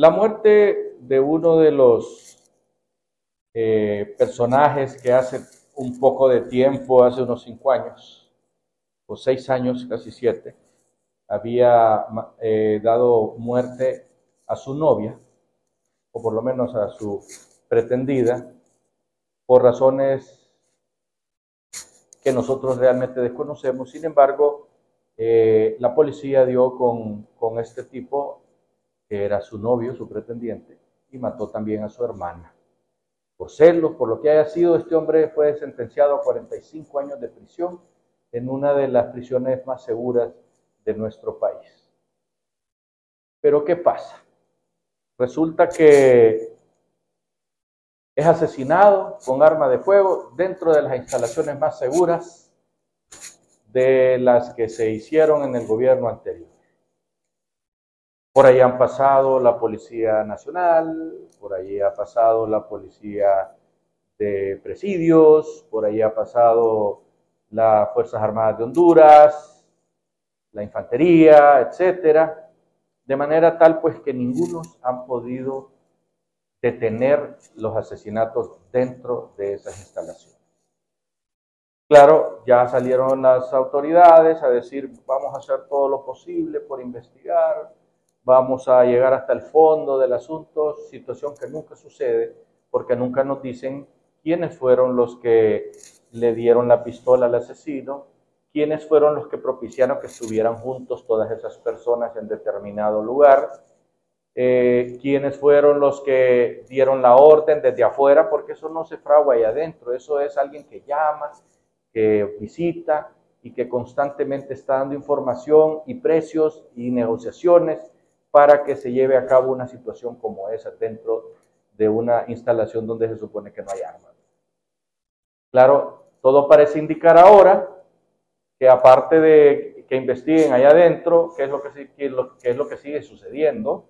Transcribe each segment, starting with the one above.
La muerte de uno de los eh, personajes que hace un poco de tiempo, hace unos cinco años, o seis años, casi siete, había eh, dado muerte a su novia, o por lo menos a su pretendida, por razones que nosotros realmente desconocemos. Sin embargo, eh, la policía dio con, con este tipo, que era su novio, su pretendiente, y mató también a su hermana por celos, por lo que haya sido, este hombre fue sentenciado a 45 años de prisión en una de las prisiones más seguras de nuestro país. Pero ¿qué pasa? Resulta que es asesinado con arma de fuego dentro de las instalaciones más seguras de las que se hicieron en el gobierno anterior. Por ahí han pasado la Policía Nacional, por ahí ha pasado la Policía de Presidios, por ahí ha pasado las Fuerzas Armadas de Honduras, la Infantería, etcétera, de manera tal pues que ninguno han podido detener los asesinatos dentro de esas instalaciones. Claro, ya salieron las autoridades a decir vamos a hacer todo lo posible por investigar, vamos a llegar hasta el fondo del asunto, situación que nunca sucede, porque nunca nos dicen quiénes fueron los que le dieron la pistola al asesino, quiénes fueron los que propiciaron que estuvieran juntos todas esas personas en determinado lugar, eh, quiénes fueron los que dieron la orden desde afuera, porque eso no se fragua ahí adentro, eso es alguien que llama, que visita y que constantemente está dando información y precios y negociaciones para que se lleve a cabo una situación como esa dentro de una instalación donde se supone que no hay armas. Claro, todo parece indicar ahora que aparte de que investiguen allá adentro qué es lo que, es lo que sigue sucediendo,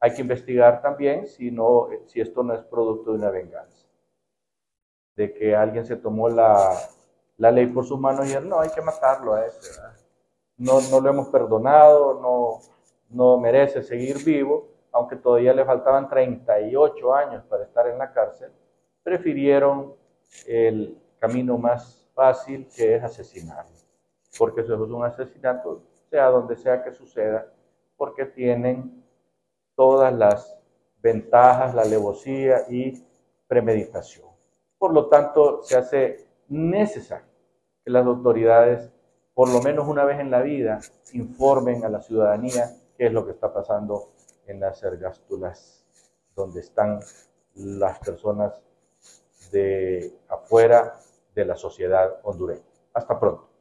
hay que investigar también si, no, si esto no es producto de una venganza. De que alguien se tomó la, la ley por sus manos y dijo, no, hay que matarlo a ese. No, no lo hemos perdonado, no, no merece seguir vivo, aunque todavía le faltaban 38 años para estar en la cárcel, prefirieron el camino más fácil que es asesinarlo, porque eso es un asesinato, sea donde sea que suceda, porque tienen todas las ventajas, la alevosía y premeditación. Por lo tanto, se hace necesario que las autoridades, por lo menos una vez en la vida, informen a la ciudadanía qué es lo que está pasando en las ergástulas, donde están las personas de afuera de la sociedad hondureña. Hasta pronto.